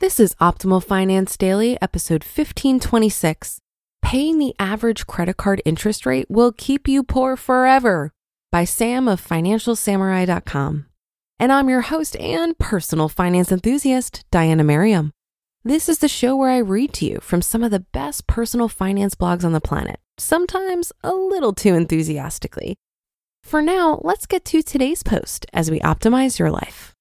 This is Optimal Finance Daily, episode 1526. Paying the average credit card interest rate will keep you poor forever by Sam of FinancialSamurai.com. And I'm your host and personal finance enthusiast, Diana Merriam. This is the show where I read to you from some of the best personal finance blogs on the planet, sometimes a little too enthusiastically. For now, let's get to today's post as we optimize your life.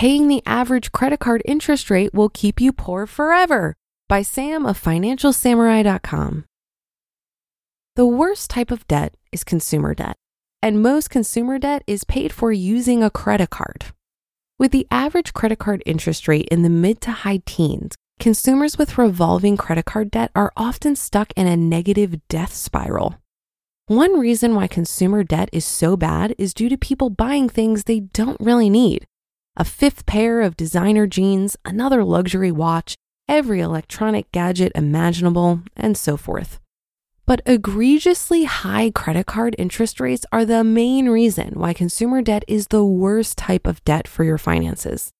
Paying the average credit card interest rate will keep you poor forever by Sam of FinancialSamurai.com. The worst type of debt is consumer debt, and most consumer debt is paid for using a credit card. With the average credit card interest rate in the mid to high teens, consumers with revolving credit card debt are often stuck in a negative death spiral. One reason why consumer debt is so bad is due to people buying things they don't really need a fifth pair of designer jeans, another luxury watch, every electronic gadget imaginable, and so forth. But egregiously high credit card interest rates are the main reason why consumer debt is the worst type of debt for your finances.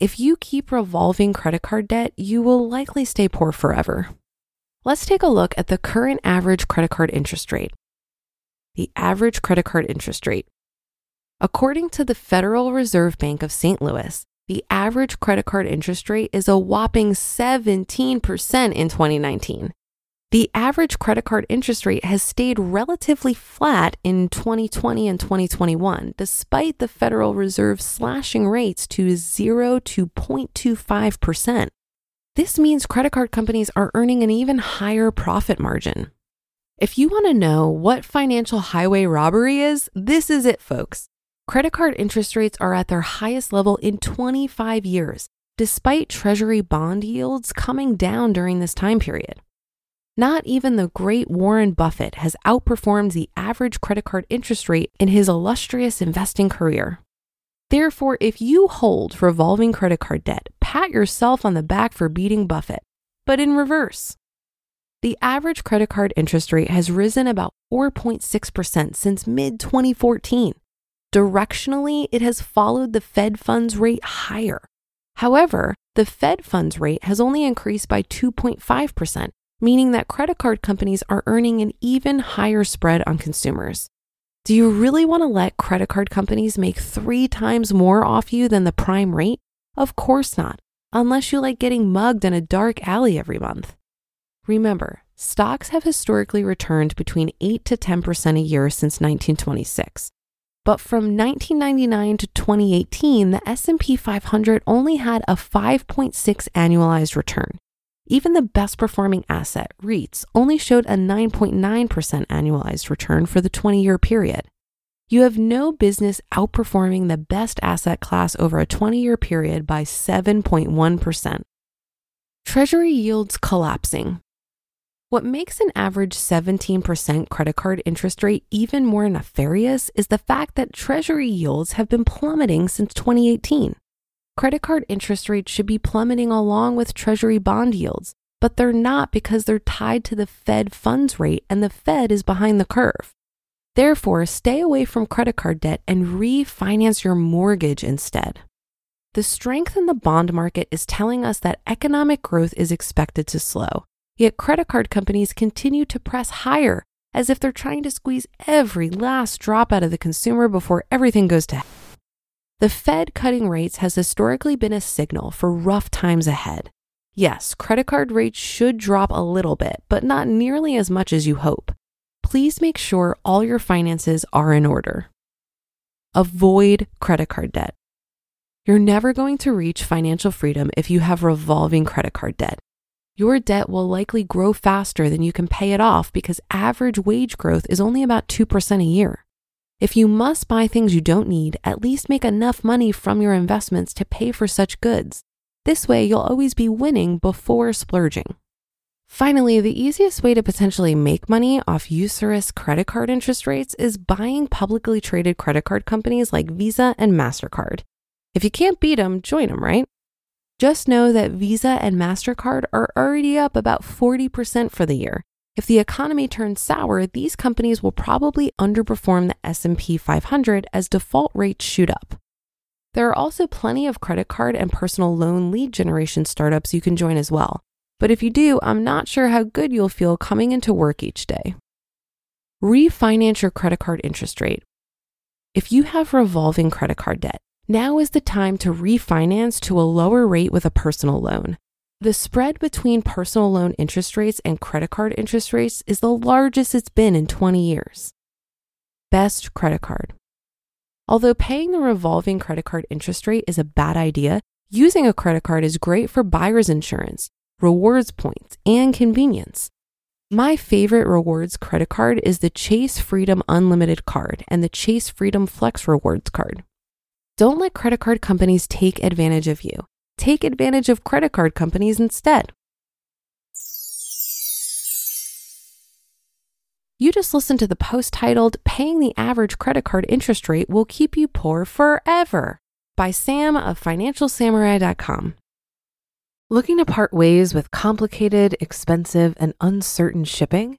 If you keep revolving credit card debt, you will likely stay poor forever. Let's take a look at the current average credit card interest rate. The average credit card interest rate According to the Federal Reserve Bank of St. Louis, the average credit card interest rate is a whopping 17% in 2019. The average credit card interest rate has stayed relatively flat in 2020 and 2021, despite the Federal Reserve slashing rates to 0 to 0.25%. This means credit card companies are earning an even higher profit margin. If you want to know what financial highway robbery is, this is it, folks. Credit card interest rates are at their highest level in 25 years, despite Treasury bond yields coming down during this time period. Not even the great Warren Buffett has outperformed the average credit card interest rate in his illustrious investing career. Therefore, if you hold revolving credit card debt, pat yourself on the back for beating Buffett, but in reverse. The average credit card interest rate has risen about 4.6% since mid 2014 Directionally, it has followed the Fed funds rate higher. However, the Fed funds rate has only increased by 2.5%, meaning that credit card companies are earning an even higher spread on consumers. Do you really want to let credit card companies make three times more off you than the prime rate? Of course not, unless you like getting mugged in a dark alley every month. Remember, stocks have historically returned between 8 to 10% a year since 1926. But from 1999 to 2018, the S&P 500 only had a 5.6 annualized return. Even the best performing asset, REITs, only showed a 9.9% annualized return for the 20-year period. You have no business outperforming the best asset class over a 20-year period by 7.1%. Treasury yields collapsing, what makes an average 17% credit card interest rate even more nefarious is the fact that Treasury yields have been plummeting since 2018. Credit card interest rates should be plummeting along with Treasury bond yields, but they're not because they're tied to the Fed funds rate and the Fed is behind the curve. Therefore, stay away from credit card debt and refinance your mortgage instead. The strength in the bond market is telling us that economic growth is expected to slow. Yet credit card companies continue to press higher as if they're trying to squeeze every last drop out of the consumer before everything goes to hell. The Fed cutting rates has historically been a signal for rough times ahead. Yes, credit card rates should drop a little bit, but not nearly as much as you hope. Please make sure all your finances are in order. Avoid credit card debt. You're never going to reach financial freedom if you have revolving credit card debt. Your debt will likely grow faster than you can pay it off because average wage growth is only about 2% a year. If you must buy things you don't need, at least make enough money from your investments to pay for such goods. This way, you'll always be winning before splurging. Finally, the easiest way to potentially make money off usurious credit card interest rates is buying publicly traded credit card companies like Visa and MasterCard. If you can't beat them, join them, right? Just know that Visa and MasterCard are already up about 40% for the year. If the economy turns sour, these companies will probably underperform the S&P 500 as default rates shoot up. There are also plenty of credit card and personal loan lead generation startups you can join as well. But if you do, I'm not sure how good you'll feel coming into work each day. Refinance your credit card interest rate. If you have revolving credit card debt, now is the time to refinance to a lower rate with a personal loan. The spread between personal loan interest rates and credit card interest rates is the largest it's been in 20 years. Best credit card. Although paying the revolving credit card interest rate is a bad idea, using a credit card is great for buyer's insurance, rewards points, and convenience. My favorite rewards credit card is the Chase Freedom Unlimited card and the Chase Freedom Flex Rewards card. Don't let credit card companies take advantage of you. Take advantage of credit card companies instead. You just listened to the post titled Paying the Average Credit Card Interest Rate Will Keep You Poor Forever by Sam of FinancialSamurai.com. Looking to part ways with complicated, expensive, and uncertain shipping?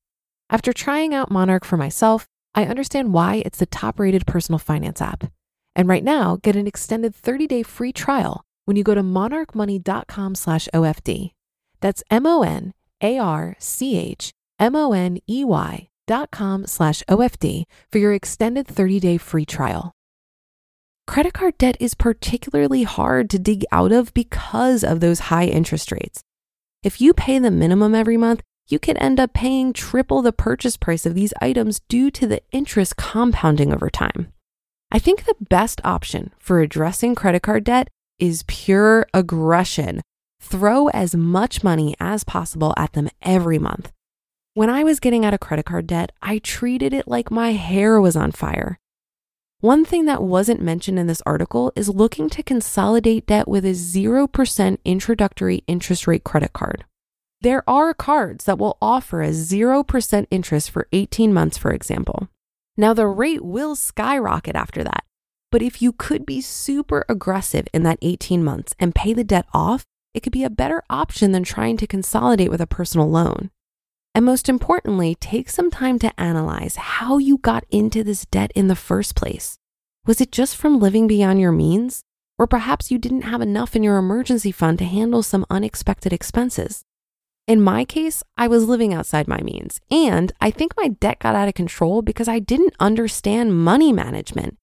After trying out Monarch for myself, I understand why it's the top-rated personal finance app. And right now, get an extended 30-day free trial when you go to monarchmoney.com slash OFD. That's M O N A R C H M O N E Y dot com slash OFD for your extended 30 day free trial. Credit card debt is particularly hard to dig out of because of those high interest rates. If you pay the minimum every month, you could end up paying triple the purchase price of these items due to the interest compounding over time. I think the best option for addressing credit card debt is pure aggression. Throw as much money as possible at them every month. When I was getting out of credit card debt, I treated it like my hair was on fire. One thing that wasn't mentioned in this article is looking to consolidate debt with a 0% introductory interest rate credit card. There are cards that will offer a 0% interest for 18 months, for example. Now, the rate will skyrocket after that. But if you could be super aggressive in that 18 months and pay the debt off, it could be a better option than trying to consolidate with a personal loan. And most importantly, take some time to analyze how you got into this debt in the first place. Was it just from living beyond your means? Or perhaps you didn't have enough in your emergency fund to handle some unexpected expenses. In my case, I was living outside my means, and I think my debt got out of control because I didn't understand money management.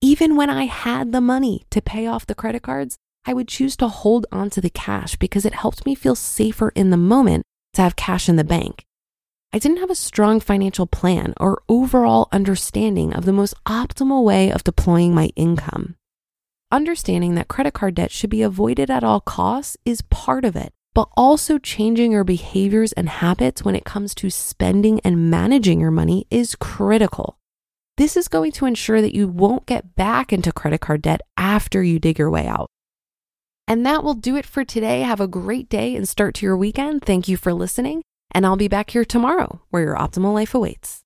Even when I had the money to pay off the credit cards, I would choose to hold onto the cash because it helped me feel safer in the moment to have cash in the bank. I didn't have a strong financial plan or overall understanding of the most optimal way of deploying my income. Understanding that credit card debt should be avoided at all costs is part of it, but also changing your behaviors and habits when it comes to spending and managing your money is critical. This is going to ensure that you won't get back into credit card debt after you dig your way out. And that will do it for today. Have a great day and start to your weekend. Thank you for listening. And I'll be back here tomorrow where your optimal life awaits.